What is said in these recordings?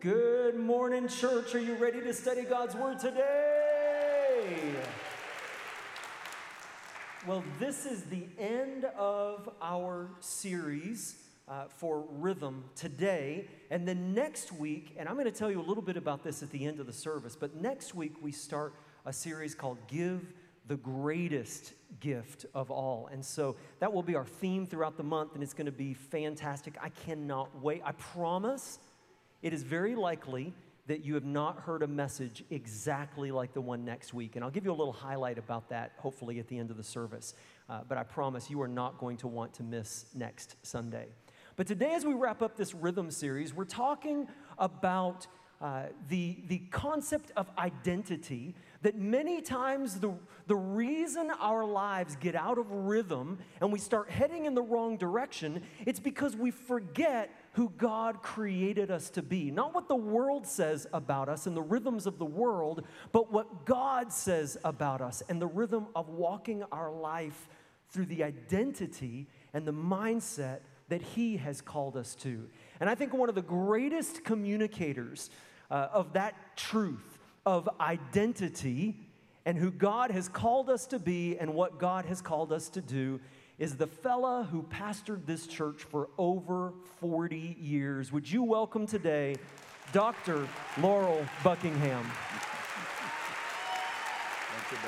Good morning, church. Are you ready to study God's Word today? Well, this is the end of our series uh, for rhythm today. And then next week, and I'm going to tell you a little bit about this at the end of the service, but next week we start a series called Give the Greatest Gift of All. And so that will be our theme throughout the month, and it's going to be fantastic. I cannot wait. I promise it is very likely that you have not heard a message exactly like the one next week. And I'll give you a little highlight about that, hopefully, at the end of the service. Uh, but I promise you are not going to want to miss next Sunday. But today, as we wrap up this rhythm series, we're talking about uh, the, the concept of identity that many times the, the reason our lives get out of rhythm and we start heading in the wrong direction, it's because we forget who God created us to be. Not what the world says about us and the rhythms of the world, but what God says about us and the rhythm of walking our life through the identity and the mindset that He has called us to. And I think one of the greatest communicators uh, of that truth, of identity, and who God has called us to be and what God has called us to do is the fella who pastored this church for over 40 years. Would you welcome today Dr. Laurel Buckingham? Thank you,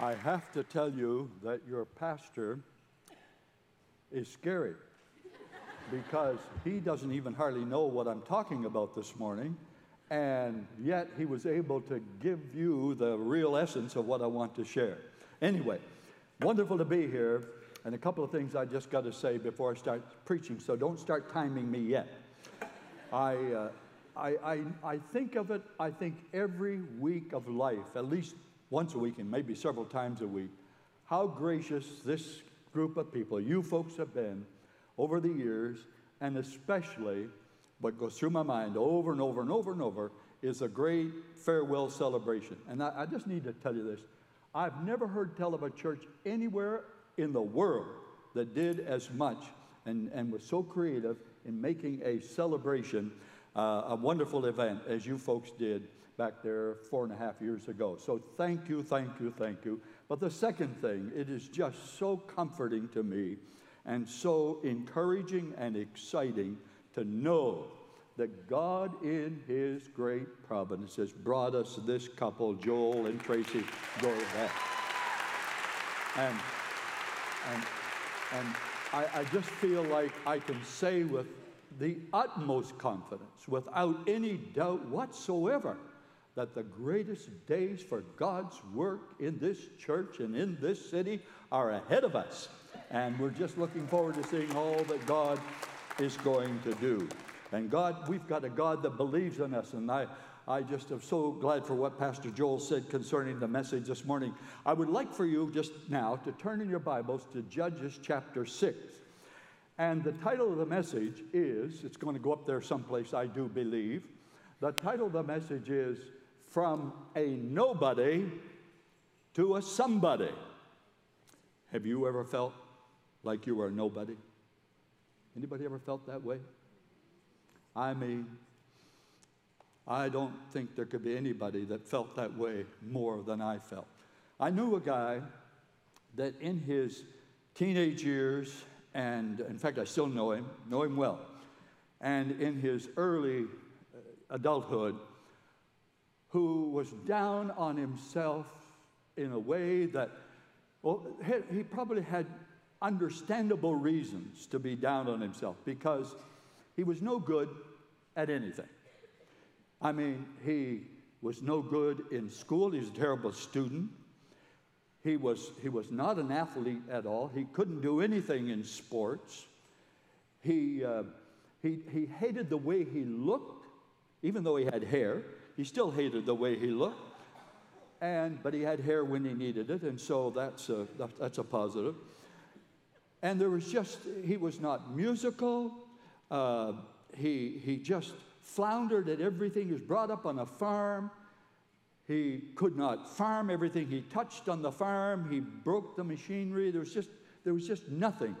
I have to tell you that your pastor is scary because he doesn't even hardly know what I'm talking about this morning, and yet he was able to give you the real essence of what I want to share. Anyway, wonderful to be here, and a couple of things I just got to say before I start preaching, so don't start timing me yet. I, uh, I, I, I think of it, I think every week of life, at least once a week and maybe several times a week, how gracious this group of people, you folks have been over the years, and especially what goes through my mind over and over and over and over is a great farewell celebration. And I, I just need to tell you this I've never heard tell of a church anywhere in the world that did as much and, and was so creative in making a celebration, uh, a wonderful event as you folks did back there four and a half years ago. So thank you, thank you, thank you. But the second thing, it is just so comforting to me and so encouraging and exciting to know that God, in His great providence, has brought us this couple, Joel and Tracy. And, and, and I, I just feel like I can say with the utmost confidence, without any doubt whatsoever, that the greatest days for God's work in this church and in this city are ahead of us. And we're just looking forward to seeing all that God is going to do. And God, we've got a God that believes in us. And I, I just am so glad for what Pastor Joel said concerning the message this morning. I would like for you just now to turn in your Bibles to Judges chapter 6. And the title of the message is, it's going to go up there someplace, I do believe. The title of the message is from a nobody to a somebody. Have you ever felt like you were a nobody? Anybody ever felt that way? I mean, I don't think there could be anybody that felt that way more than I felt. I knew a guy that in his teenage years, and in fact, I still know him, know him well, and in his early uh, adulthood, who was down on himself in a way that, well, he probably had understandable reasons to be down on himself because he was no good at anything. I mean, he was no good in school, he was a terrible student. He was, he was not an athlete at all. He couldn't do anything in sports. He, uh, he, he hated the way he looked, even though he had hair. He still hated the way he looked, and, but he had hair when he needed it, and so that's a, that's a positive. And there was just, he was not musical. Uh, he, he just floundered at everything. He was brought up on a farm. He could not farm everything he touched on the farm. He broke the machinery. There was just, there was just nothing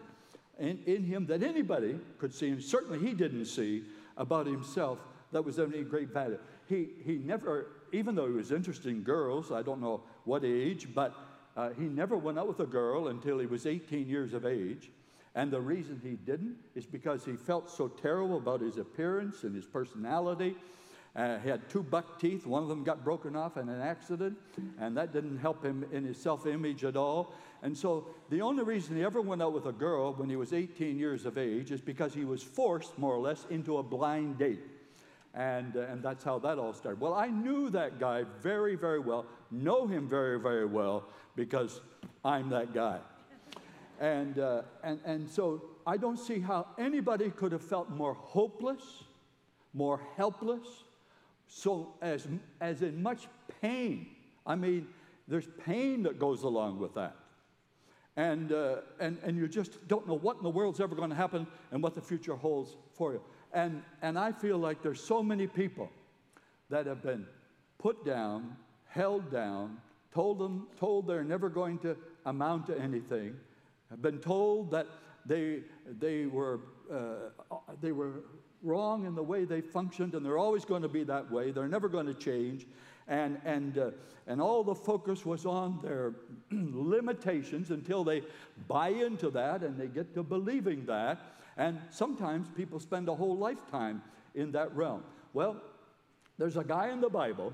in, in him that anybody could see, and certainly he didn't see about himself that was of any great value. He, he never, even though he was interested in girls, I don't know what age, but uh, he never went out with a girl until he was 18 years of age. And the reason he didn't is because he felt so terrible about his appearance and his personality. Uh, he had two buck teeth. One of them got broken off in an accident, and that didn't help him in his self image at all. And so, the only reason he ever went out with a girl when he was 18 years of age is because he was forced, more or less, into a blind date. And, uh, and that's how that all started. Well, I knew that guy very, very well, know him very, very well, because I'm that guy. And, uh, and, and so I don't see how anybody could have felt more hopeless, more helpless, so as, as in much pain. I mean, there's pain that goes along with that. And, uh, and, and you just don't know what in the world's ever going to happen and what the future holds for you. And, and I feel like there's so many people that have been put down, held down, told them, told they're never going to amount to anything, have been told that they, they, were, uh, they were wrong in the way they functioned and they're always going to be that way. They're never going to change. And, and, uh, and all the focus was on their limitations until they buy into that and they get to believing that. And sometimes people spend a whole lifetime in that realm. Well, there's a guy in the Bible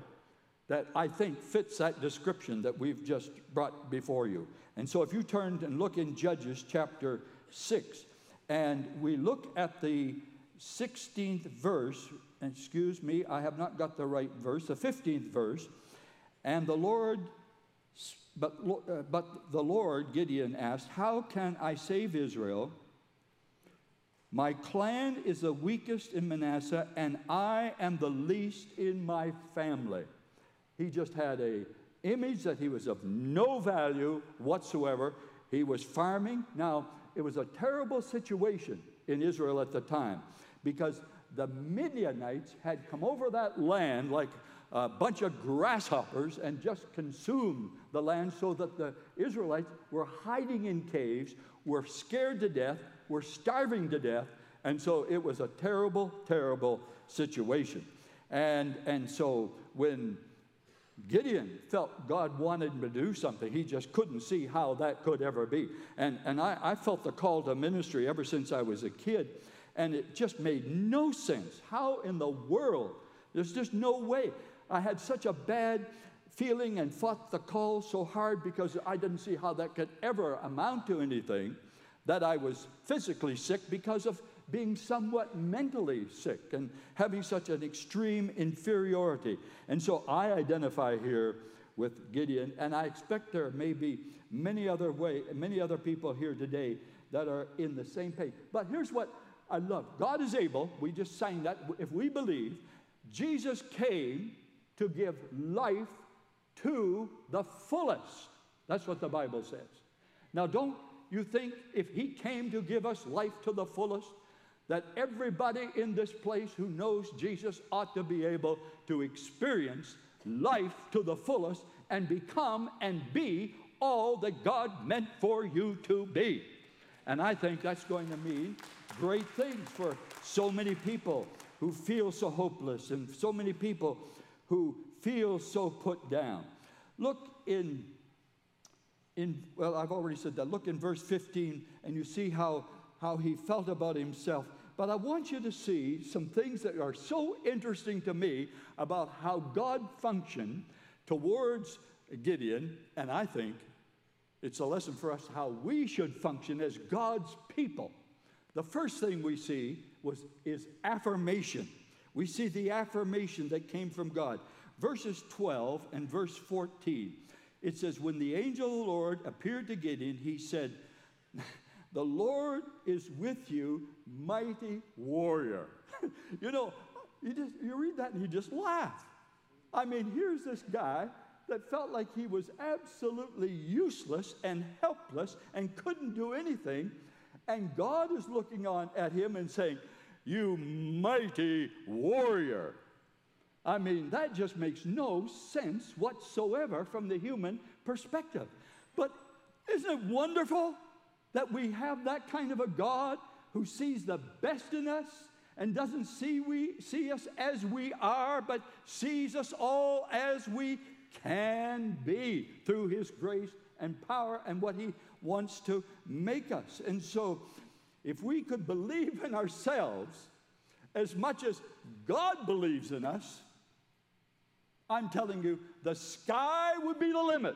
that I think fits that description that we've just brought before you. And so if you turn and look in Judges chapter 6, and we look at the 16th verse, excuse me, I have not got the right verse, the 15th verse, and the Lord, but, uh, but the Lord, Gideon asked, How can I save Israel? My clan is the weakest in Manasseh, and I am the least in my family. He just had a image that he was of no value whatsoever. He was farming. Now, it was a terrible situation in Israel at the time because the Midianites had come over that land like a bunch of grasshoppers and just consumed the land so that the Israelites were hiding in caves, were scared to death, were starving to death. And so it was a terrible, terrible situation. And, and so when Gideon felt God wanted him to do something. He just couldn't see how that could ever be. And, and I, I felt the call to ministry ever since I was a kid, and it just made no sense. How in the world? There's just no way. I had such a bad feeling and fought the call so hard because I didn't see how that could ever amount to anything that I was physically sick because of being somewhat mentally sick and having such an extreme inferiority. And so I identify here with Gideon, and I expect there may be many other way, many other people here today that are in the same page. But here's what I love: God is able. We just sang that. If we believe, Jesus came to give life to the fullest. That's what the Bible says. Now, don't you think if He came to give us life to the fullest, that everybody in this place who knows Jesus ought to be able to experience life to the fullest and become and be all that God meant for you to be. And I think that's going to mean great things for so many people who feel so hopeless and so many people who feel so put down. Look in in well I've already said that. Look in verse 15 and you see how how he felt about himself. But I want you to see some things that are so interesting to me about how God functioned towards Gideon, and I think it's a lesson for us how we should function as God's people. The first thing we see was is affirmation. We see the affirmation that came from God. Verses 12 and verse 14. It says, When the angel of the Lord appeared to Gideon, he said, the Lord is with you, mighty warrior. you know, you, just, you read that and you just laugh. I mean, here's this guy that felt like he was absolutely useless and helpless and couldn't do anything. And God is looking on at him and saying, You mighty warrior. I mean, that just makes no sense whatsoever from the human perspective. But isn't it wonderful that we have that kind of a God who sees the best in us and doesn't see, we, see us as we are, but sees us all as we can be through His grace and power and what He wants to make us. And so, if we could believe in ourselves as much as God believes in us, I'm telling you, the sky would be the limit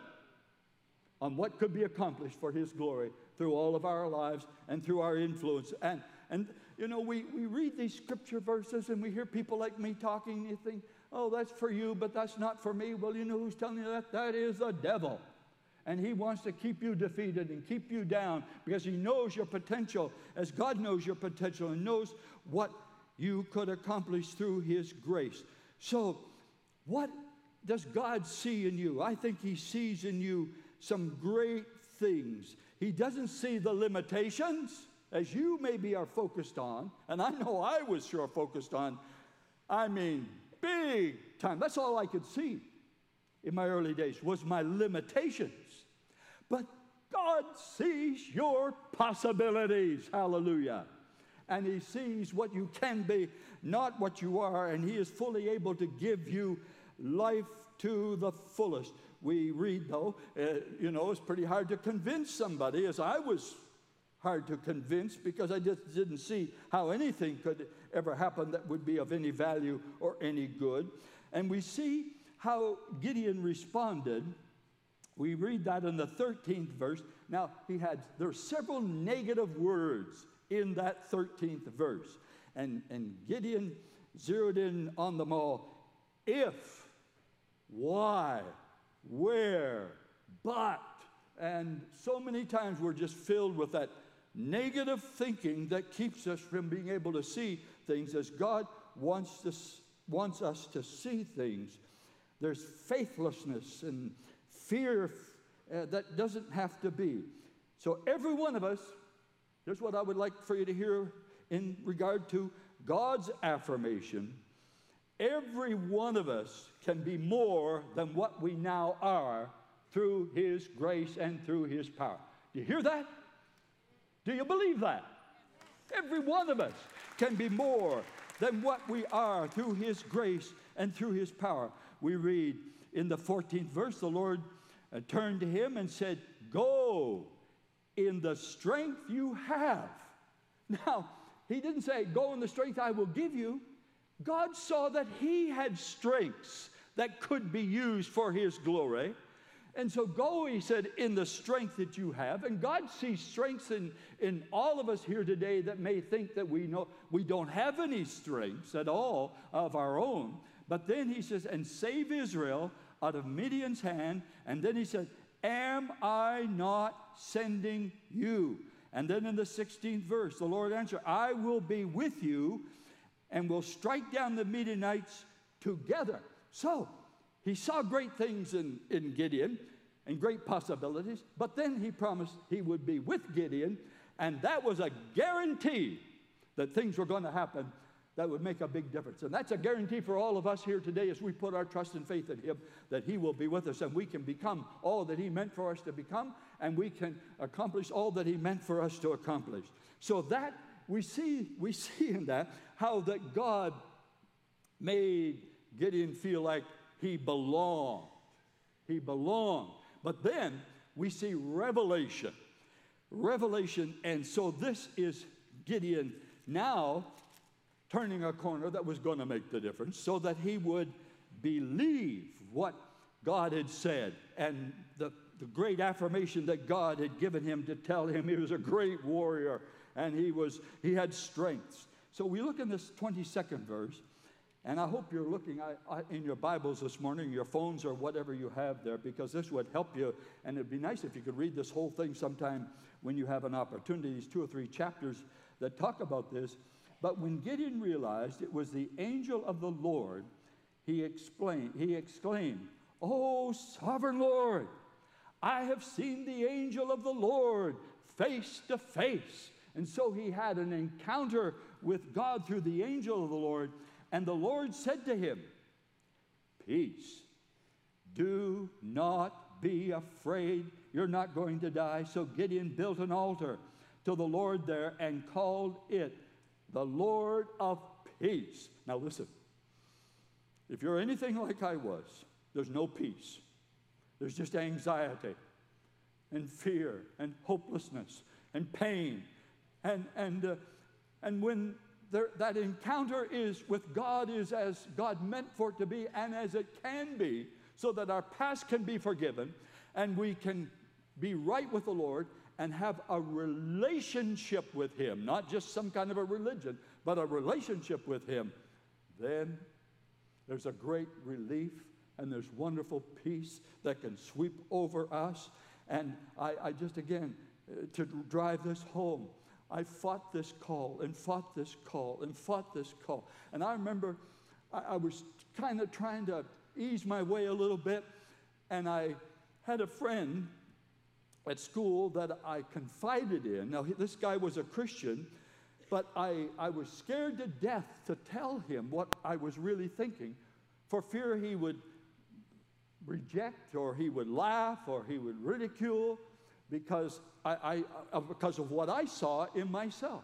on what could be accomplished for His glory through all of our lives and through our influence. And, and you know, we, we read these scripture verses and we hear people like me talking, and you think, oh, that's for you, but that's not for me. Well, you know who's telling you that? That is the devil. And he wants to keep you defeated and keep you down because he knows your potential as God knows your potential and knows what you could accomplish through his grace. So, what does God see in you? I think he sees in you some great things. He doesn't see the limitations as you maybe are focused on, and I know I was sure focused on. I mean, big time. That's all I could see in my early days was my limitations. But God sees your possibilities. Hallelujah. And He sees what you can be, not what you are, and He is fully able to give you life to the fullest. We read, though, uh, you know, it's pretty hard to convince somebody, as I was hard to convince because I just didn't see how anything could ever happen that would be of any value or any good. And we see how Gideon responded we read that in the 13th verse. Now, he had, there are several negative words in that 13th verse. And, and Gideon zeroed in on them all. If, why, where, but. And so many times we're just filled with that negative thinking that keeps us from being able to see things as God wants, to, wants us to see things. There's faithlessness and fear uh, that doesn't have to be. So, every one of us, here's what I would like for you to hear in regard to God's affirmation. Every one of us can be more than what we now are through His grace and through His power. Do you hear that? Do you believe that? Every one of us can be more than what we are through His grace and through His power. We read in the 14th verse, the Lord uh, turned to him and said, Go in the strength you have. Now, he didn't say, Go in the strength I will give you. God saw that he had strengths that could be used for his glory. And so go, he said, in the strength that you have. And God sees strengths in, in all of us here today that may think that we know we don't have any strengths at all of our own. But then he says, and save Israel out of Midian's hand. And then he said, Am I not sending you? And then in the 16th verse, the Lord answered, I will be with you and will strike down the Midianites together. So he saw great things in, in Gideon and great possibilities, but then he promised he would be with Gideon, and that was a guarantee that things were going to happen that would make a big difference. And that's a guarantee for all of us here today as we put our trust and faith in Him that He will be with us and we can become all that He meant for us to become and we can accomplish all that He meant for us to accomplish. So that we see, we see in that how that God made Gideon feel like he belonged. He belonged. But then we see revelation. Revelation, and so this is Gideon now turning a corner that was going to make the difference so that he would believe what God had said and the, the great affirmation that God had given him to tell him he was a great warrior and he was he had strengths. So we look in this 22nd verse, and I hope you're looking in your Bibles this morning, your phones or whatever you have there, because this would help you. And it'd be nice if you could read this whole thing sometime when you have an opportunity, these two or three chapters that talk about this. But when Gideon realized it was the angel of the Lord, he explained, he exclaimed, "Oh, sovereign Lord, I have seen the angel of the Lord face to face." And so he had an encounter with God through the angel of the Lord, and the Lord said to him, Peace, do not be afraid. You're not going to die. So Gideon built an altar to the Lord there and called it the Lord of Peace. Now, listen, if you're anything like I was, there's no peace, there's just anxiety and fear and hopelessness and pain. And, and, uh, and when there, that encounter is with God is as God meant for it to be and as it can be, so that our past can be forgiven and we can be right with the Lord and have a relationship with Him, not just some kind of a religion, but a relationship with Him, then there's a great relief and there's wonderful peace that can sweep over us. And I, I just, again, uh, to drive this home, I fought this call and fought this call and fought this call. And I remember I, I was kind of trying to ease my way a little bit, and I had a friend at school that I confided in. Now, this guy was a Christian, but I, I was scared to death to tell him what I was really thinking for fear he would reject or he would laugh or he would ridicule because, I, I, uh, because of what I saw in myself.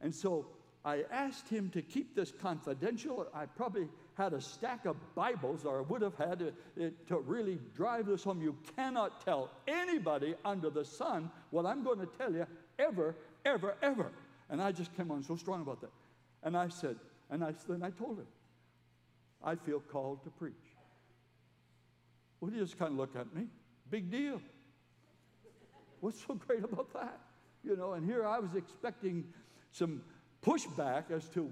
And so I asked him to keep this confidential. I probably had a stack of Bibles, or I would have had to, to really drive this home. You cannot tell anybody under the sun what I'm going to tell you ever, ever, ever. And I just came on so strong about that. And I said, and I, then I told him, I feel called to preach. Well, he just kind of looked at me. Big deal. What's so great about that? You know, and here I was expecting some pushback as to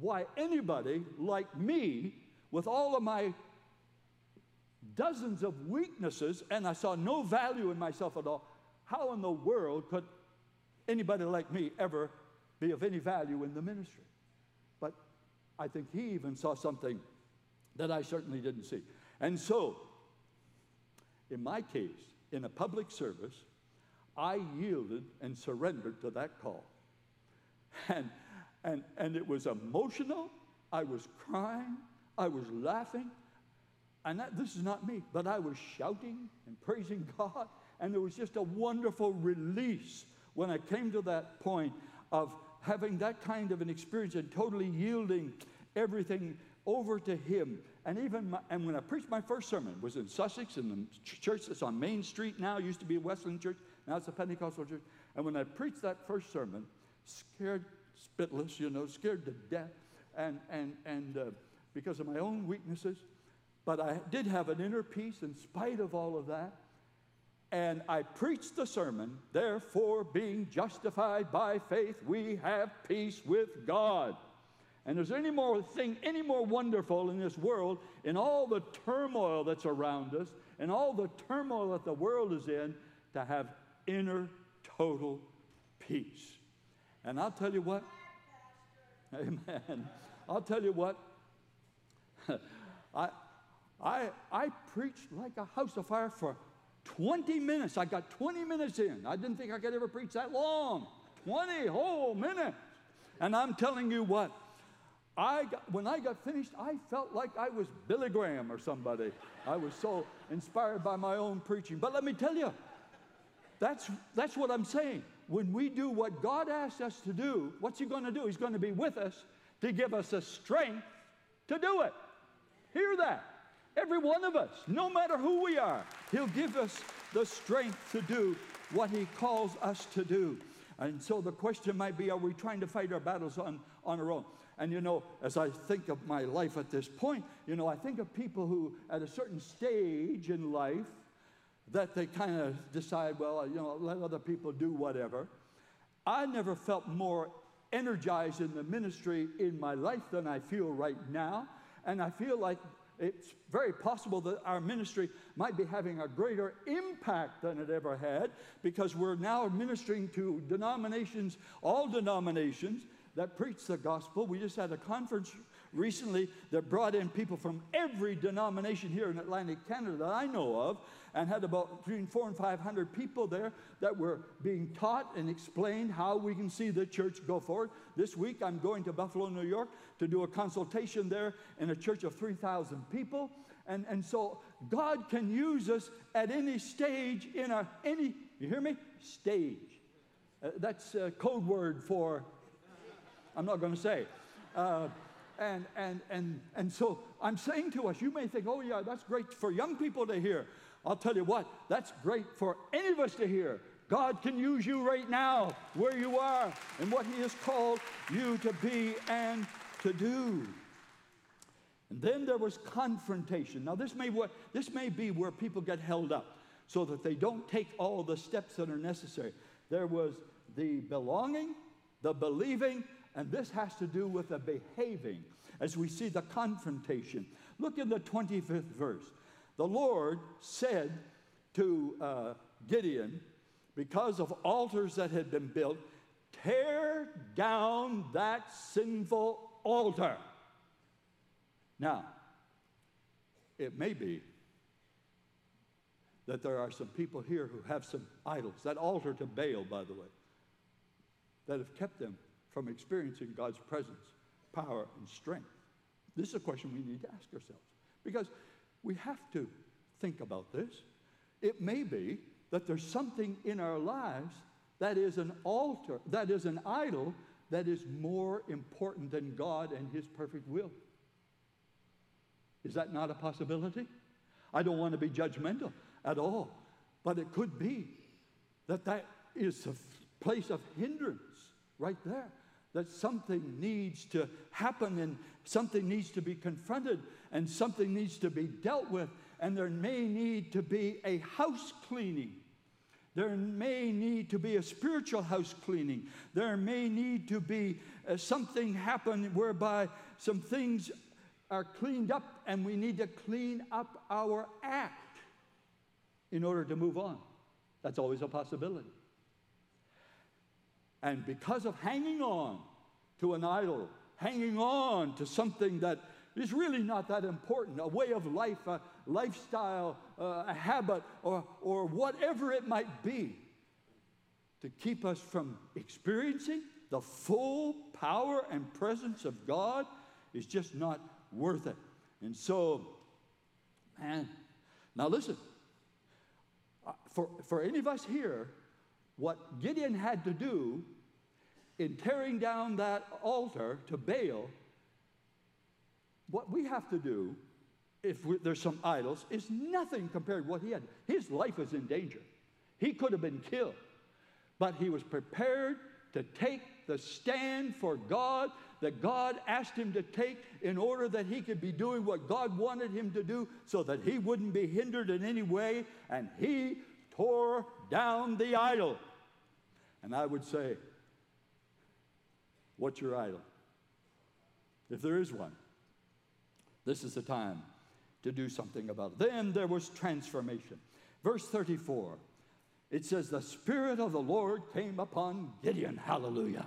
why anybody like me, with all of my dozens of weaknesses, and I saw no value in myself at all, how in the world could anybody like me ever be of any value in the ministry? But I think he even saw something that I certainly didn't see. And so, in my case, in a public service, I yielded and surrendered to that call. And and, and it was emotional. I was crying. I was laughing. And that, this is not me, but I was shouting and praising God. And there was just a wonderful release when I came to that point of having that kind of an experience and totally yielding everything over to Him. And even my, and when I preached my first sermon was in Sussex in the church that's on Main Street now, used to be a Wesleyan church, now it's a Pentecostal church. And when I preached that first sermon, scared spitless, you know, scared to death, and, and, and uh, because of my own weaknesses. But I did have an inner peace in spite of all of that. And I preached the sermon, therefore, being justified by faith, we have peace with God. And is there any more thing, any more wonderful in this world, in all the turmoil that's around us, and all the turmoil that the world is in, to have inner total peace? And I'll tell you what, amen. I'll tell you what, I, I, I preached like a house of fire for 20 minutes. I got 20 minutes in. I didn't think I could ever preach that long. 20 whole minutes. And I'm telling you what, I got, when I got finished, I felt like I was Billy Graham or somebody. I was so inspired by my own preaching. But let me tell you, that's, that's what I'm saying when we do what God asks us to do, what's He going to do? He's going to be with us to give us the strength to do it. Hear that. Every one of us, no matter who we are, He'll give us the strength to do what He calls us to do. And so the question might be are we trying to fight our battles on, on our own? And you know, as I think of my life at this point, you know, I think of people who, at a certain stage in life, that they kind of decide, well, you know, let other people do whatever. I never felt more energized in the ministry in my life than I feel right now. And I feel like it's very possible that our ministry might be having a greater impact than it ever had because we're now ministering to denominations, all denominations that preach the gospel. We just had a conference recently that brought in people from every denomination here in Atlantic Canada that I know of and had about between four and 500 people there that were being taught and explained how we can see the church go forward. This week, I'm going to Buffalo, New York to do a consultation there in a church of 3,000 people. And, and so God can use us at any stage in a, any, you hear me? Stage. Uh, that's a code word for, I'm not going to say. Uh, and, and, and, and so I'm saying to us, you may think, oh, yeah, that's great for young people to hear. I'll tell you what, that's great for any of us to hear. God can use you right now where you are and what He has called you to be and to do. And then there was confrontation. Now, this may, what, this may be where people get held up so that they don't take all the steps that are necessary. There was the belonging, the believing, and this has to do with the behaving as we see the confrontation. Look in the 25th verse. The Lord said to uh, Gideon, because of altars that had been built, tear down that sinful altar. Now, it may be that there are some people here who have some idols, that altar to Baal, by the way, that have kept them from experiencing God's presence, power, and strength? This is a question we need to ask ourselves because we have to think about this. It may be that there's something in our lives that is an altar, that is an idol, that is more important than God and His perfect will. Is that not a possibility? I don't want to be judgmental at all, but it could be that that is a place of hindrance right there that something needs to happen and something needs to be confronted and something needs to be dealt with, and there may need to be a house cleaning. There may need to be a spiritual house cleaning. There may need to be uh, something happen whereby some things are cleaned up and we need to clean up our act in order to move on. That's always a possibility. And because of hanging on to an idol, hanging on to something that is really not that important, a way of life, a lifestyle, uh, a habit, or, or whatever it might be, to keep us from experiencing the full power and presence of God is just not worth it. And so, man, now listen, uh, for, for any of us here, what Gideon had to do in tearing down that altar to Baal, what we have to do, if there's some idols, is nothing compared to what he had. His life was in danger. He could have been killed, but he was prepared to take the stand for God that God asked him to take in order that he could be doing what God wanted him to do so that he wouldn't be hindered in any way. And he tore down the idol. And I would say, What's your idol? If there is one, this is the time to do something about it. Then there was transformation. Verse 34, it says, The Spirit of the Lord came upon Gideon. Hallelujah.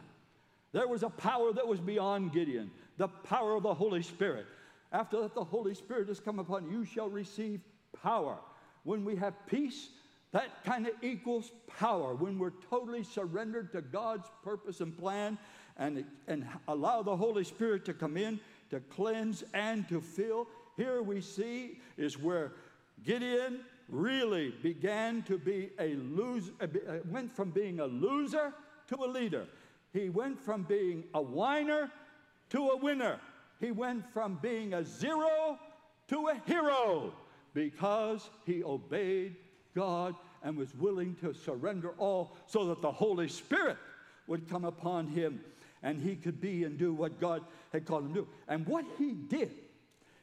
There was a power that was beyond Gideon, the power of the Holy Spirit. After that, the Holy Spirit has come upon you, shall receive power. When we have peace, that kind of equals power. When we're totally surrendered to God's purpose and plan and, and allow the Holy Spirit to come in to cleanse and to fill, here we see is where Gideon really began to be a loser, uh, uh, went from being a loser to a leader. He went from being a whiner to a winner. He went from being a zero to a hero because he obeyed God and was willing to surrender all so that the Holy Spirit would come upon him and he could be and do what God had called him to do. And what he did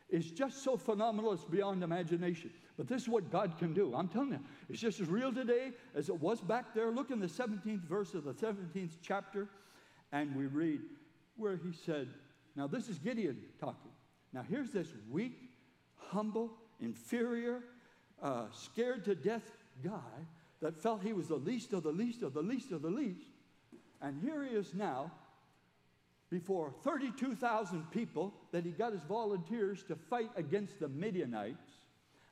is just so phenomenal, it's beyond imagination. But this is what God can do. I'm telling you, it's just as real today as it was back there. Look in the 17th verse of the 17th chapter, and we read where he said, Now, this is Gideon talking. Now, here's this weak, humble, inferior, uh, scared to death guy that felt he was the least of the least of the least of the least. And here he is now before 32,000 people that he got his volunteers to fight against the Midianites.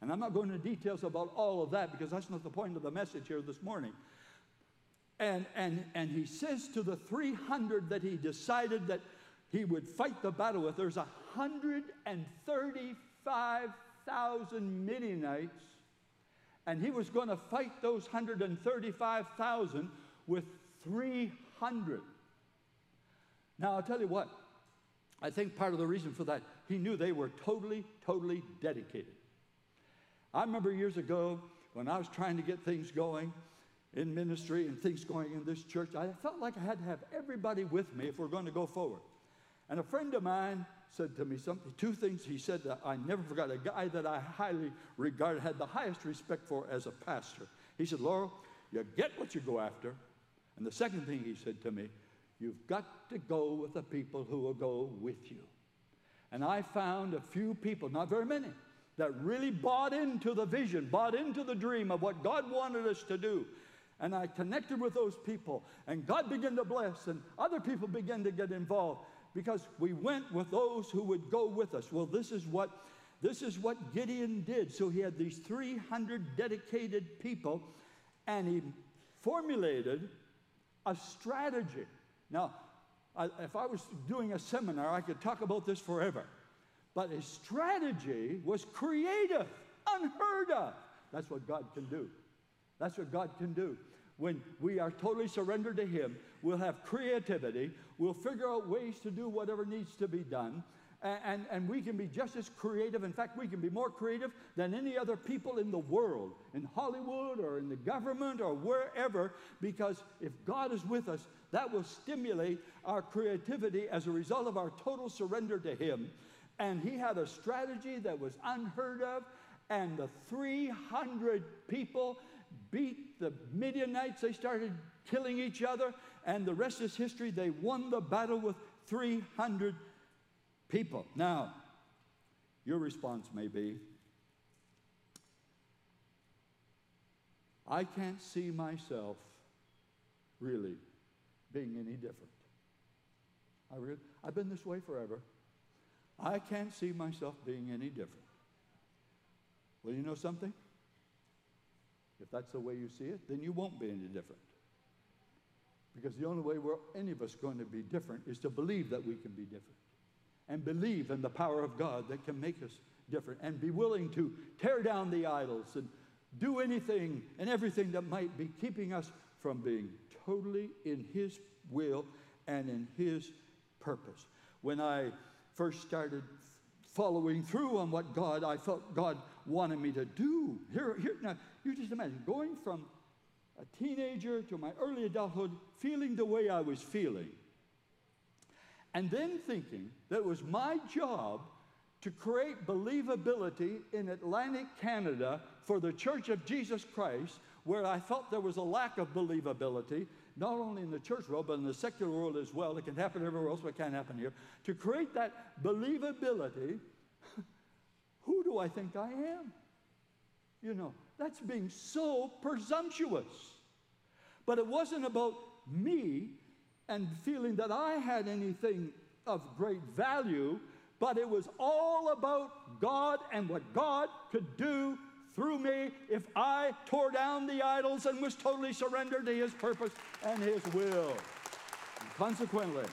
And I'm not going into details about all of that because that's not the point of the message here this morning. And, and, and he says to the 300 that he decided that he would fight the battle with, there's 135,000 Midianites, and he was going to fight those 135,000 with 300. Now, I'll tell you what, I think part of the reason for that, he knew they were totally, totally dedicated. I remember years ago when I was trying to get things going in ministry and things going in this church, I felt like I had to have everybody with me if we're going to go forward. And a friend of mine said to me something, two things he said that I never forgot. A guy that I highly regarded, had the highest respect for as a pastor. He said, Laurel, you get what you go after. And the second thing he said to me, you've got to go with the people who will go with you. And I found a few people, not very many, that really bought into the vision, bought into the dream of what God wanted us to do. And I connected with those people, and God began to bless, and other people began to get involved because we went with those who would go with us. Well, this is what this is what Gideon did. So he had these 300 dedicated people, and he formulated a strategy. Now, I, if I was doing a seminar, I could talk about this forever. But his strategy was creative, unheard of. That's what God can do. That's what God can do. When we are totally surrendered to Him, we'll have creativity. We'll figure out ways to do whatever needs to be done. And, and, and, we can be just as creative. In fact, we can be more creative than any other people in the world, in Hollywood or in the government or wherever, because if God is with us, that will stimulate our creativity as a result of our total surrender to Him. And He had a strategy that was unheard of, and the 300 people beat the Midianites. They started killing each other, and the rest is history. They won the battle with 300 people. Now, your response may be I can't see myself really being any different. I really, I've been this way forever. I can't see myself being any different. Well, you know something? If that's the way you see it, then you won't be any different. Because the only way we're any of us going to be different is to believe that we can be different. And believe in the power of God that can make us different. And be willing to tear down the idols and do anything and everything that might be keeping us from being totally in His will and in His purpose. When I first started following through on what God, I felt God wanted me to do. Here, here, now, you just imagine going from a teenager to my early adulthood, feeling the way I was feeling, and then thinking that it was my job to create believability in Atlantic Canada for the Church of Jesus Christ, where I felt there was a lack of believability, not only in the church world, but in the secular world as well. It can happen everywhere else, but it can't happen here. To create that believability, who do I think I am? You know, that's being so presumptuous. But it wasn't about me and feeling that I had anything of great value, but it was all about God and what God could do through me if I tore down the idols and was totally surrendered to His purpose and His will. And consequently,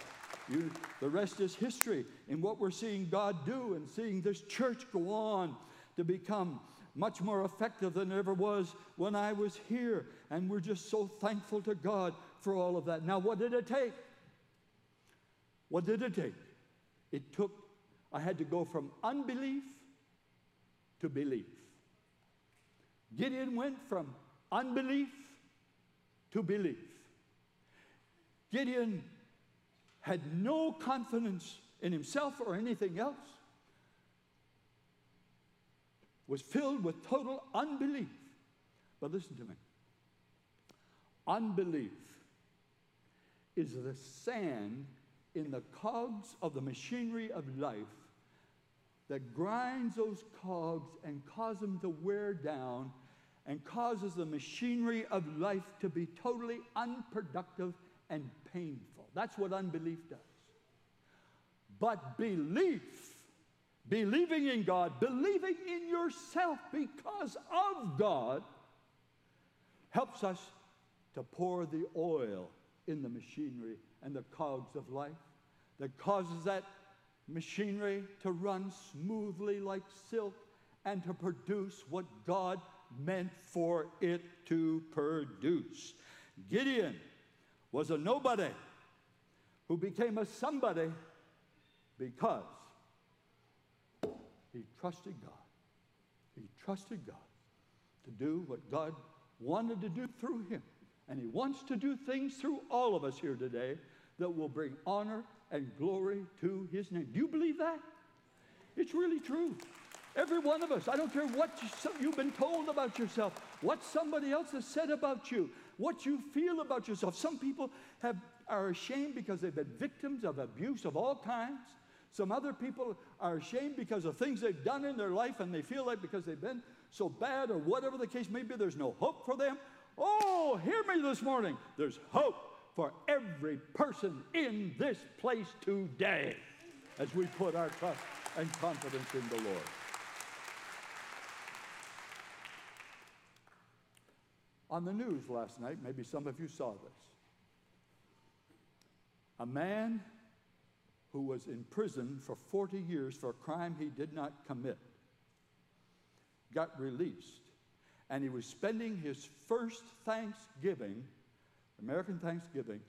you, the rest is history in what we're seeing God do and seeing this church go on to become much more effective than it ever was when I was here. And we're just so thankful to God for all of that. Now, what did it take? What did it take? It took, I had to go from unbelief to belief. Gideon went from unbelief to belief. Gideon had no confidence in himself or anything else was filled with total unbelief. But listen to me unbelief is the sand in the cogs of the machinery of life that grinds those cogs and causes them to wear down and causes the machinery of life to be totally unproductive and painful. That's what unbelief does. But belief believing in God, believing in yourself because of God, helps us to pour the oil in the machinery and the cogs of life that causes that machinery to run smoothly like silk and to produce what God meant for it to produce. Gideon was a nobody who became a somebody because he trusted God. He trusted God to do what God wanted to do through him. And he wants to do things through all of us here today that will bring honor and glory to his name. Do you believe that? It's really true. Every one of us, I don't care what you've been told about yourself, what somebody else has said about you, what you feel about yourself. Some people have, are ashamed because they've been victims of abuse of all kinds. Some other people are ashamed because of things they've done in their life and they feel like because they've been so bad or whatever the case may be, there's no hope for them. Oh, hear me this morning. There's hope for every person in this place today as we put our trust and confidence in the Lord. On the news last night, maybe some of you saw this. A man who was in prison for 40 years for a crime he did not commit got released. And he was spending his first Thanksgiving, American Thanksgiving,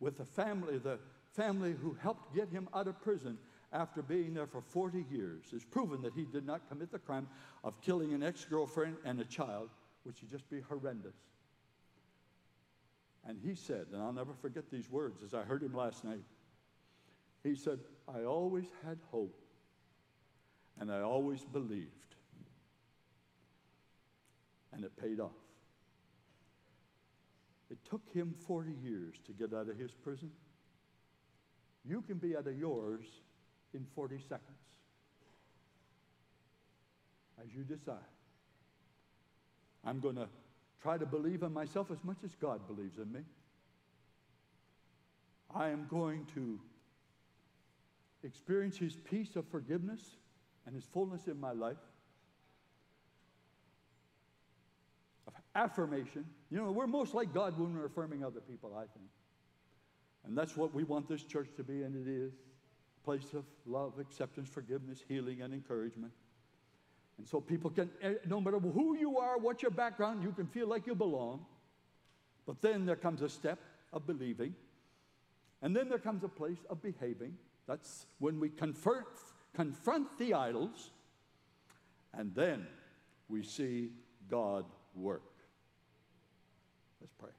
with the family, the family who helped get him out of prison after being there for 40 years. It's proven that he did not commit the crime of killing an ex girlfriend and a child, which would just be horrendous. And he said, and I'll never forget these words as I heard him last night. He said, I always had hope and I always believed. And it paid off. It took him 40 years to get out of his prison. You can be out of yours in 40 seconds as you decide. I'm going to try to believe in myself as much as God believes in me. I am going to experience His peace of forgiveness and His fullness in my life. Of affirmation. You know, we're most like God when we're affirming other people, I think. And that's what we want this church to be, and it is a place of love, acceptance, forgiveness, healing, and encouragement. And so people can, eh, no matter who you are, what your background, you can feel like you belong. But then there comes a step of believing. And then there comes a place of behaving. That's when we confront, confront the idols. And then we see God work. Let's pray.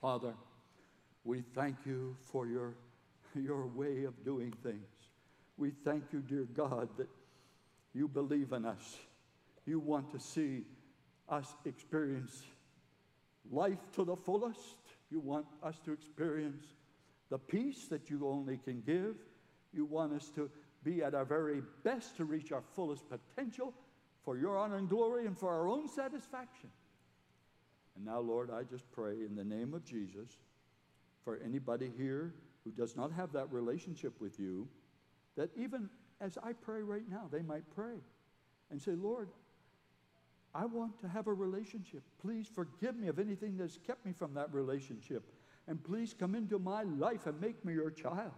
Father, we thank you for your, your way of doing things. We thank you, dear God, that you believe in us. You want to see us experience life to the fullest. You want us to experience the peace that you only can give. You want us to be at our very best to reach our fullest potential for your honor and glory and for our own satisfaction. And now, Lord, I just pray in the name of Jesus for anybody here who does not have that relationship with you, that even as I pray right now, they might pray and say, Lord, I want to have a relationship. Please forgive me of anything that's kept me from that relationship. And please come into my life and make me your child.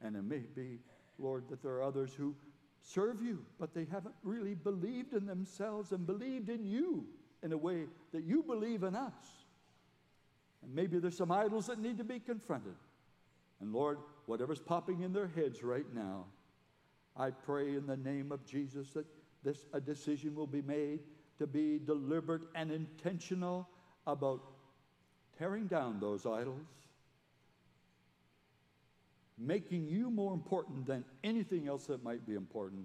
And it may be, Lord, that there are others who serve you, but they haven't really believed in themselves and believed in you in a way that you believe in us. And maybe there's some idols that need to be confronted. And Lord, whatever's popping in their heads right now, I pray in the name of Jesus that this a decision will be made to be deliberate and intentional about tearing down those idols, making you more important than anything else that might be important.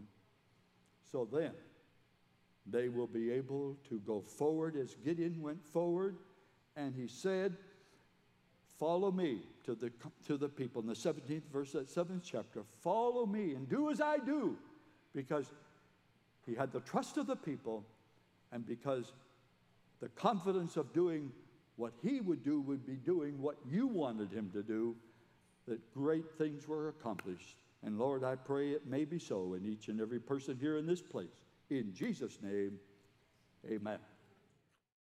So then, they will be able to go forward as Gideon went forward, and he said, Follow me to the, to the people. In the 17th verse, that 7th chapter, follow me and do as I do. Because he had the trust of the people, and because the confidence of doing what he would do would be doing what you wanted him to do, that great things were accomplished. And Lord, I pray it may be so in each and every person here in this place. In Jesus' name, amen.